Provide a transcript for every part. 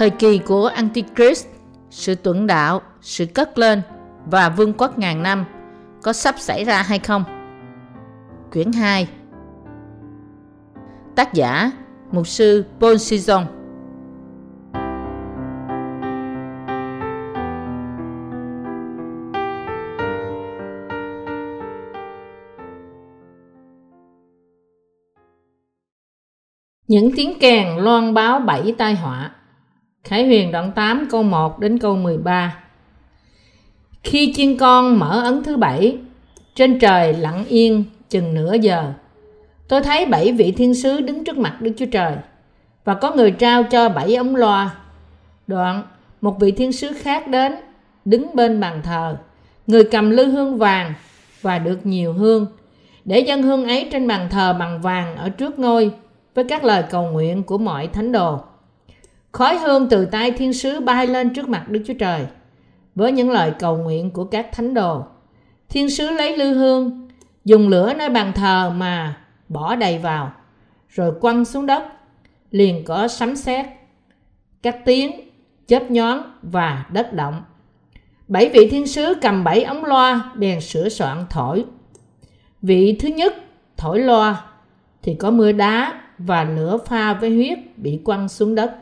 Thời kỳ của Antichrist, sự tuẫn đạo, sự cất lên và vương quốc ngàn năm có sắp xảy ra hay không? Quyển 2 Tác giả Mục sư Paul Sison Những tiếng kèn loan báo bảy tai họa. Khải huyền đoạn 8 câu 1 đến câu 13 Khi chiên con mở ấn thứ bảy, Trên trời lặng yên chừng nửa giờ. Tôi thấy bảy vị thiên sứ đứng trước mặt Đức Chúa Trời Và có người trao cho bảy ống loa. Đoạn, một vị thiên sứ khác đến, Đứng bên bàn thờ. Người cầm lư hương vàng Và được nhiều hương. Để dân hương ấy trên bàn thờ bằng vàng Ở trước ngôi Với các lời cầu nguyện của mọi thánh đồ. Khói hương từ tay thiên sứ bay lên trước mặt Đức Chúa Trời với những lời cầu nguyện của các thánh đồ. Thiên sứ lấy lư hương, dùng lửa nơi bàn thờ mà bỏ đầy vào, rồi quăng xuống đất, liền có sấm sét, các tiếng, chớp nhón và đất động. Bảy vị thiên sứ cầm bảy ống loa bèn sửa soạn thổi. Vị thứ nhất thổi loa thì có mưa đá và lửa pha với huyết bị quăng xuống đất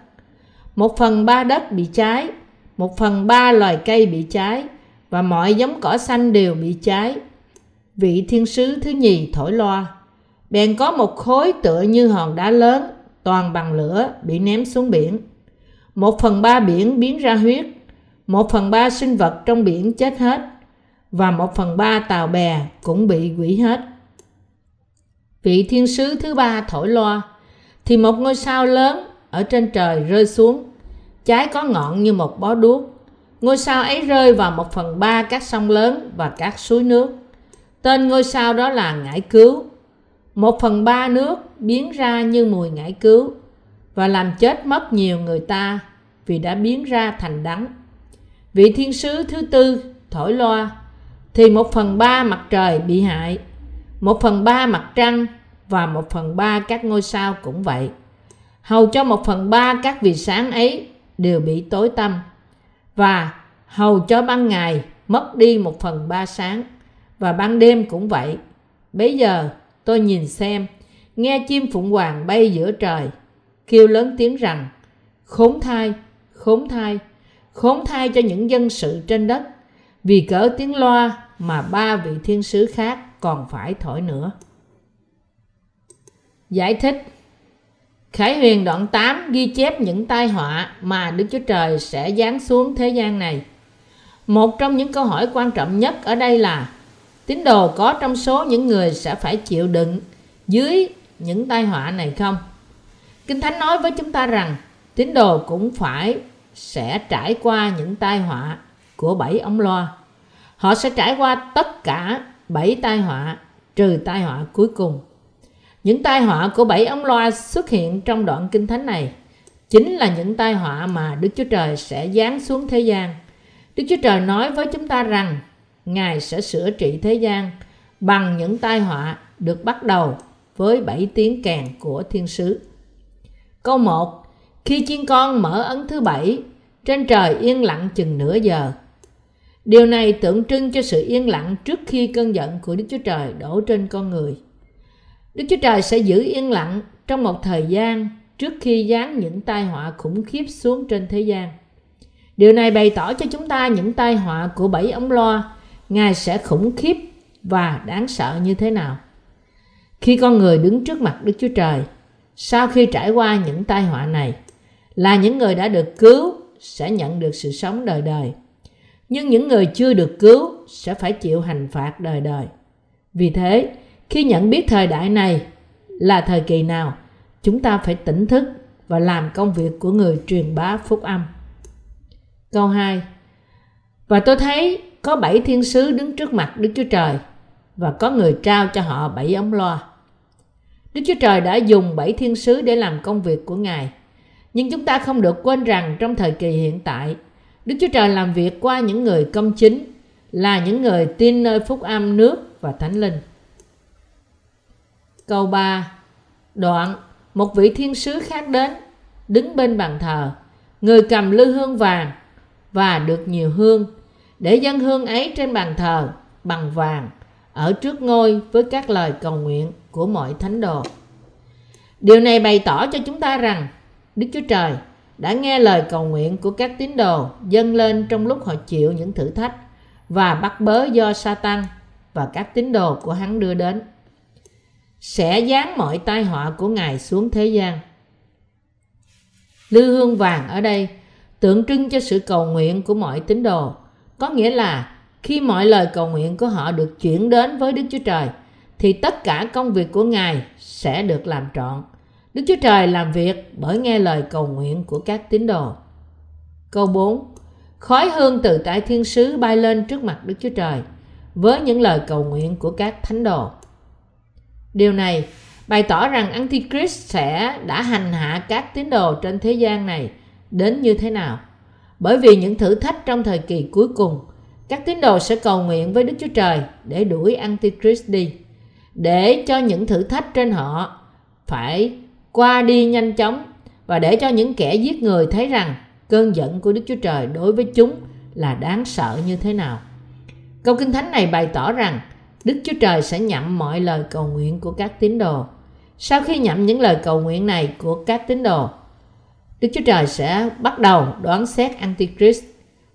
một phần ba đất bị cháy, một phần ba loài cây bị cháy và mọi giống cỏ xanh đều bị cháy. Vị thiên sứ thứ nhì thổi loa, bèn có một khối tựa như hòn đá lớn, toàn bằng lửa bị ném xuống biển. Một phần ba biển biến ra huyết, một phần ba sinh vật trong biển chết hết, và một phần ba tàu bè cũng bị hủy hết. Vị thiên sứ thứ ba thổi loa, thì một ngôi sao lớn ở trên trời rơi xuống. Trái có ngọn như một bó đuốc. Ngôi sao ấy rơi vào một phần ba các sông lớn và các suối nước. Tên ngôi sao đó là ngải cứu. Một phần ba nước biến ra như mùi ngải cứu và làm chết mất nhiều người ta vì đã biến ra thành đắng. Vị thiên sứ thứ tư, thổi loa, thì một phần ba mặt trời bị hại, một phần ba mặt trăng và một phần ba các ngôi sao cũng vậy hầu cho một phần ba các vì sáng ấy đều bị tối tăm. Và hầu cho ban ngày mất đi một phần ba sáng. Và ban đêm cũng vậy. Bấy giờ tôi nhìn xem, nghe chim phụng hoàng bay giữa trời, kêu lớn tiếng rằng, khốn thai khốn thai khốn thai cho những dân sự trên đất, vì cỡ tiếng loa mà ba vị thiên sứ khác còn phải thổi nữa. Giải thích. Khải huyền đoạn 8 ghi chép những tai họa mà Đức Chúa Trời sẽ giáng xuống thế gian này. Một trong những câu hỏi quan trọng nhất ở đây là, tín đồ có trong số những người sẽ phải chịu đựng dưới những tai họa này không? Kinh Thánh nói với chúng ta rằng, tín đồ cũng phải sẽ trải qua những tai họa của bảy ống loa. Họ sẽ trải qua tất cả bảy tai họa, trừ tai họa cuối cùng những tai họa của bảy ống loa xuất hiện trong đoạn kinh thánh này chính là những tai họa mà Đức Chúa Trời sẽ giáng xuống thế gian. Đức Chúa Trời nói với chúng ta rằng Ngài sẽ sửa trị thế gian bằng những tai họa được bắt đầu với bảy tiếng kèn của thiên sứ. Câu 1. Khi chiên con mở ấn thứ bảy, trên trời yên lặng chừng nửa giờ. Điều này tượng trưng cho sự yên lặng trước khi cơn giận của Đức Chúa Trời đổ trên con người. Đức Chúa Trời sẽ giữ yên lặng trong một thời gian trước khi giáng những tai họa khủng khiếp xuống trên thế gian. Điều này bày tỏ cho chúng ta những tai họa của bảy ống loa, Ngài sẽ khủng khiếp và đáng sợ như thế nào. Khi con người đứng trước mặt Đức Chúa Trời, sau khi trải qua những tai họa này, là những người đã được cứu sẽ nhận được sự sống đời đời. Nhưng những người chưa được cứu sẽ phải chịu hành phạt đời đời. Vì thế, khi nhận biết thời đại này là thời kỳ nào chúng ta phải tỉnh thức và làm công việc của người truyền bá phúc âm câu 2 và tôi thấy có bảy thiên sứ đứng trước mặt Đức Chúa Trời và có người trao cho họ bảy ống loa. Đức Chúa Trời đã dùng bảy thiên sứ để làm công việc của Ngài. Nhưng chúng ta không được quên rằng trong thời kỳ hiện tại, Đức Chúa Trời làm việc qua những người công chính, là những người tin nơi phúc âm nước và thánh linh. Câu 3 Đoạn, Một vị thiên sứ khác đến, Đứng bên bàn thờ người cầm lư hương vàng và được nhiều hương, để dân hương ấy trên bàn thờ bằng vàng, ở trước ngôi với các lời cầu nguyện của mọi thánh đồ. Điều này bày tỏ cho chúng ta rằng, Đức Chúa Trời đã nghe lời cầu nguyện của các tín đồ dâng lên trong lúc họ chịu những thử thách và bắt bớ do Satan và các tín đồ của hắn đưa đến. Sẽ giáng mọi tai họa của Ngài xuống thế gian. Lư hương vàng ở đây tượng trưng cho sự cầu nguyện của mọi tín đồ. Có nghĩa là khi mọi lời cầu nguyện của họ được chuyển đến với Đức Chúa Trời, thì tất cả công việc của Ngài sẽ được làm trọn. Đức Chúa Trời làm việc bởi nghe lời cầu nguyện của các tín đồ. Câu 4. Khói hương từ tại thiên sứ bay lên trước mặt Đức Chúa Trời với những lời cầu nguyện của các thánh đồ. Điều này bày tỏ rằng Antichrist sẽ đã hành hạ các tín đồ trên thế gian này đến như thế nào. Bởi vì những thử thách trong thời kỳ cuối cùng, các tín đồ sẽ cầu nguyện với Đức Chúa Trời để đuổi Antichrist đi, để cho những thử thách trên họ phải qua đi nhanh chóng và để cho những kẻ giết người thấy rằng cơn giận của Đức Chúa Trời đối với chúng là đáng sợ như thế nào. Câu Kinh Thánh này bày tỏ rằng Đức Chúa Trời sẽ nhậm mọi lời cầu nguyện của các tín đồ. Sau khi nhậm những lời cầu nguyện này của các tín đồ, Đức Chúa Trời sẽ bắt đầu đoán xét Antichrist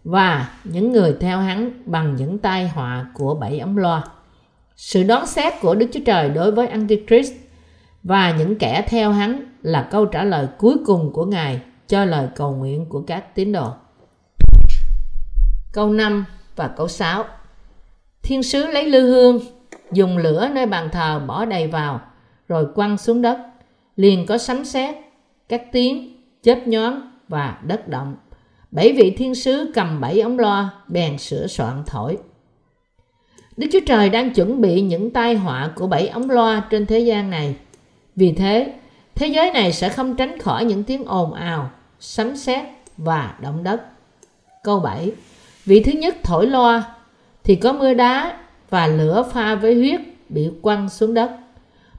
và những người theo hắn bằng những tai họa của bảy ống loa. Sự đoán xét của Đức Chúa Trời đối với Antichrist và những kẻ theo hắn là câu trả lời cuối cùng của Ngài cho lời cầu nguyện của các tín đồ. Câu 5 và câu 6 Thiên sứ lấy lư hương, dùng lửa nơi bàn thờ bỏ đầy vào, rồi quăng xuống đất. Liền có sấm sét, các tiếng, chớp nhoáng và đất động. Bảy vị thiên sứ cầm bảy ống loa, bèn sửa soạn thổi. Đức Chúa Trời đang chuẩn bị những tai họa của bảy ống loa trên thế gian này. Vì thế, thế giới này sẽ không tránh khỏi những tiếng ồn ào, sấm sét và động đất. Câu 7. Vị thứ nhất thổi loa thì có mưa đá và lửa pha với huyết bị quăng xuống đất.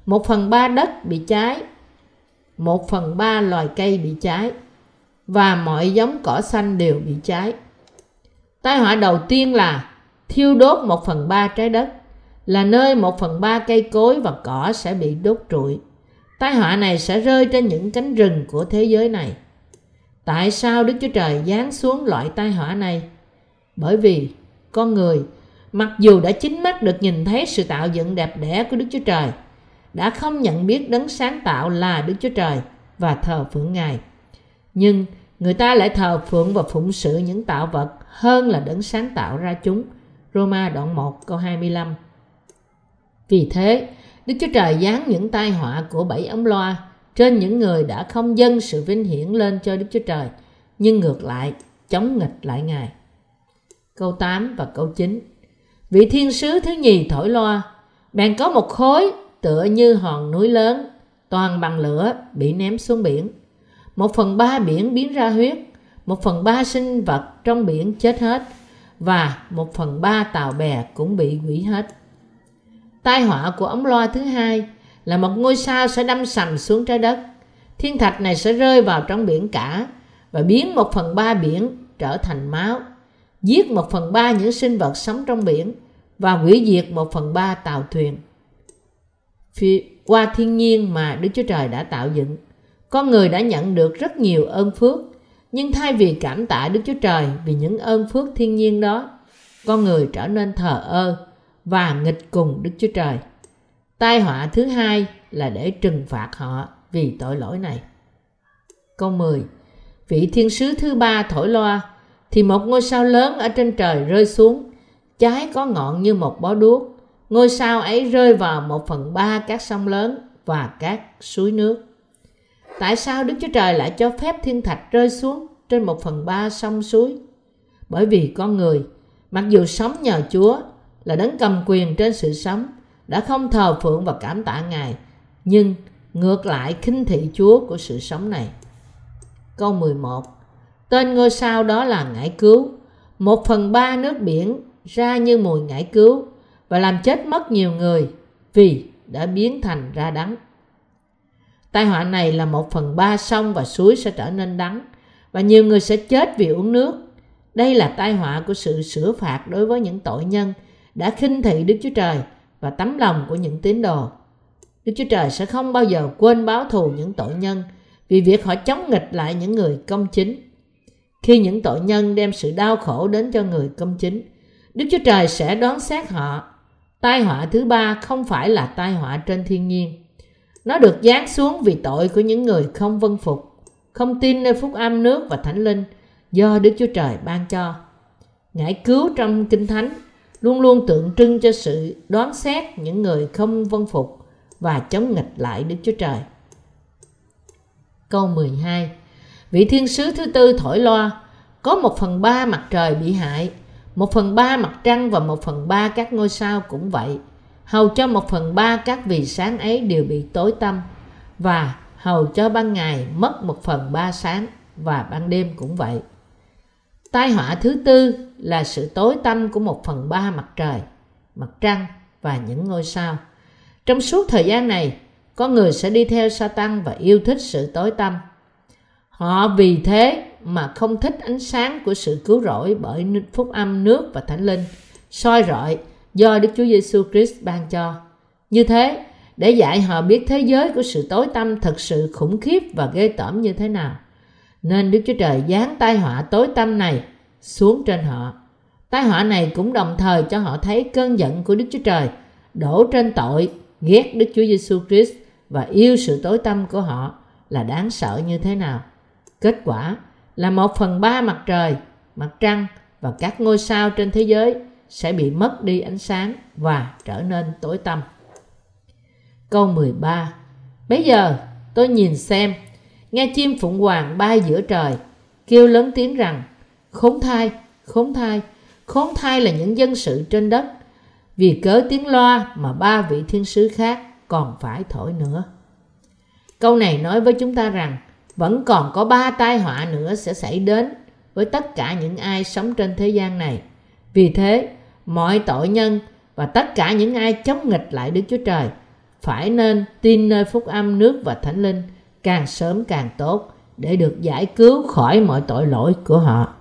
Một phần ba đất bị cháy, một phần ba loài cây bị cháy và mọi giống cỏ xanh đều bị cháy. Tai họa đầu tiên là thiêu đốt một phần ba trái đất, là nơi một phần ba cây cối và cỏ sẽ bị đốt trụi. Tai họa này sẽ rơi trên những cánh rừng của thế giới này. Tại sao Đức Chúa Trời giáng xuống loại tai họa này? Bởi vì con người mặc dù đã chính mắt được nhìn thấy sự tạo dựng đẹp đẽ của Đức Chúa Trời, đã không nhận biết đấng sáng tạo là Đức Chúa Trời và thờ phượng Ngài. Nhưng người ta lại thờ phượng và phụng sự những tạo vật hơn là đấng sáng tạo ra chúng. Roma đoạn 1 câu 25 Vì thế, Đức Chúa Trời giáng những tai họa của bảy ống loa trên những người đã không dâng sự vinh hiển lên cho Đức Chúa Trời, nhưng ngược lại, chống nghịch lại Ngài. Câu 8 và câu 9 Vị thiên sứ thứ nhì thổi loa, bèn có một khối tựa như hòn núi lớn, toàn bằng lửa bị ném xuống biển. Một phần ba biển biến ra huyết, một phần ba sinh vật trong biển chết hết, và một phần ba tàu bè cũng bị hủy hết. Tai họa của ống loa thứ hai là một ngôi sao sẽ đâm sầm xuống trái đất. Thiên thạch này sẽ rơi vào trong biển cả và biến một phần ba biển trở thành máu, giết một phần ba những sinh vật sống trong biển và hủy diệt một phần ba tàu thuyền. Qua thiên nhiên mà Đức Chúa Trời đã tạo dựng, con người đã nhận được rất nhiều ơn phước, nhưng thay vì cảm tạ Đức Chúa Trời vì những ơn phước thiên nhiên đó, con người trở nên thờ ơ và nghịch cùng Đức Chúa Trời. Tai họa thứ hai là để trừng phạt họ vì tội lỗi này. Câu 10 Vị thiên sứ thứ ba thổi loa thì một ngôi sao lớn ở trên trời rơi xuống. Trái có ngọn như một bó đuốc. Ngôi sao ấy rơi vào một phần ba các sông lớn và các suối nước. Tại sao đức chúa trời lại cho phép thiên thạch rơi xuống trên một phần ba sông suối? Bởi vì con người, mặc dù sống nhờ chúa, là đấng cầm quyền trên sự sống, đã không thờ phượng và cảm tạ ngài, nhưng ngược lại khinh thị chúa của sự sống này. Câu 11 tên ngôi sao đó là ngải cứu một phần ba nước biển ra như mùi ngải cứu và làm chết mất nhiều người vì đã biến thành ra đắng. Tai họa này là một phần ba sông và suối sẽ trở nên đắng và nhiều người sẽ chết vì uống nước. Đây là tai họa của sự sửa phạt đối với những tội nhân đã khinh thị Đức Chúa Trời và tấm lòng của những tín đồ. Đức Chúa Trời sẽ không bao giờ quên báo thù những tội nhân vì việc họ chống nghịch lại những người công chính. Khi những tội nhân đem sự đau khổ đến cho người công chính, Đức Chúa Trời sẽ đoán xét họ. Tai họa thứ ba không phải là tai họa trên thiên nhiên. Nó được giáng xuống vì tội của những người không vân phục, không tin nơi phúc âm nước và thánh linh do Đức Chúa Trời ban cho. Ngải cứu trong Kinh Thánh luôn luôn tượng trưng cho sự đoán xét những người không vân phục và chống nghịch lại Đức Chúa Trời. Câu 12 Vị thiên sứ thứ tư thổi loa Có một phần ba mặt trời bị hại Một phần ba mặt trăng và một phần ba các ngôi sao cũng vậy Hầu cho một phần ba các vì sáng ấy đều bị tối tăm Và hầu cho ban ngày mất một phần ba sáng Và ban đêm cũng vậy Tai họa thứ tư là sự tối tăm của một phần ba mặt trời, mặt trăng và những ngôi sao. Trong suốt thời gian này, con người sẽ đi theo Satan và yêu thích sự tối tăm. Họ vì thế mà không thích ánh sáng của sự cứu rỗi bởi phúc âm nước và thánh linh soi rọi do Đức Chúa Giêsu Christ ban cho. Như thế, để dạy họ biết thế giới của sự tối tăm thật sự khủng khiếp và ghê tởm như thế nào. Nên Đức Chúa Trời giáng tai họa tối tăm này xuống trên họ. Tai họa này cũng đồng thời cho họ thấy cơn giận của Đức Chúa Trời đổ trên tội ghét Đức Chúa Giêsu Christ và yêu sự tối tăm của họ là đáng sợ như thế nào. Kết quả là một phần ba mặt trời, mặt trăng và các ngôi sao trên thế giới sẽ bị mất đi ánh sáng và trở nên tối tăm. Câu 13 Bây giờ tôi nhìn xem, nghe chim phụng hoàng bay giữa trời, kêu lớn tiếng rằng khốn thai, khốn thai, khốn thai là những dân sự trên đất, vì cớ tiếng loa mà ba vị thiên sứ khác còn phải thổi nữa. Câu này nói với chúng ta rằng vẫn còn có ba tai họa nữa sẽ xảy đến với tất cả những ai sống trên thế gian này. Vì thế, mọi tội nhân và tất cả những ai chống nghịch lại Đức Chúa Trời phải nên tin nơi phúc âm nước và thánh linh càng sớm càng tốt để được giải cứu khỏi mọi tội lỗi của họ.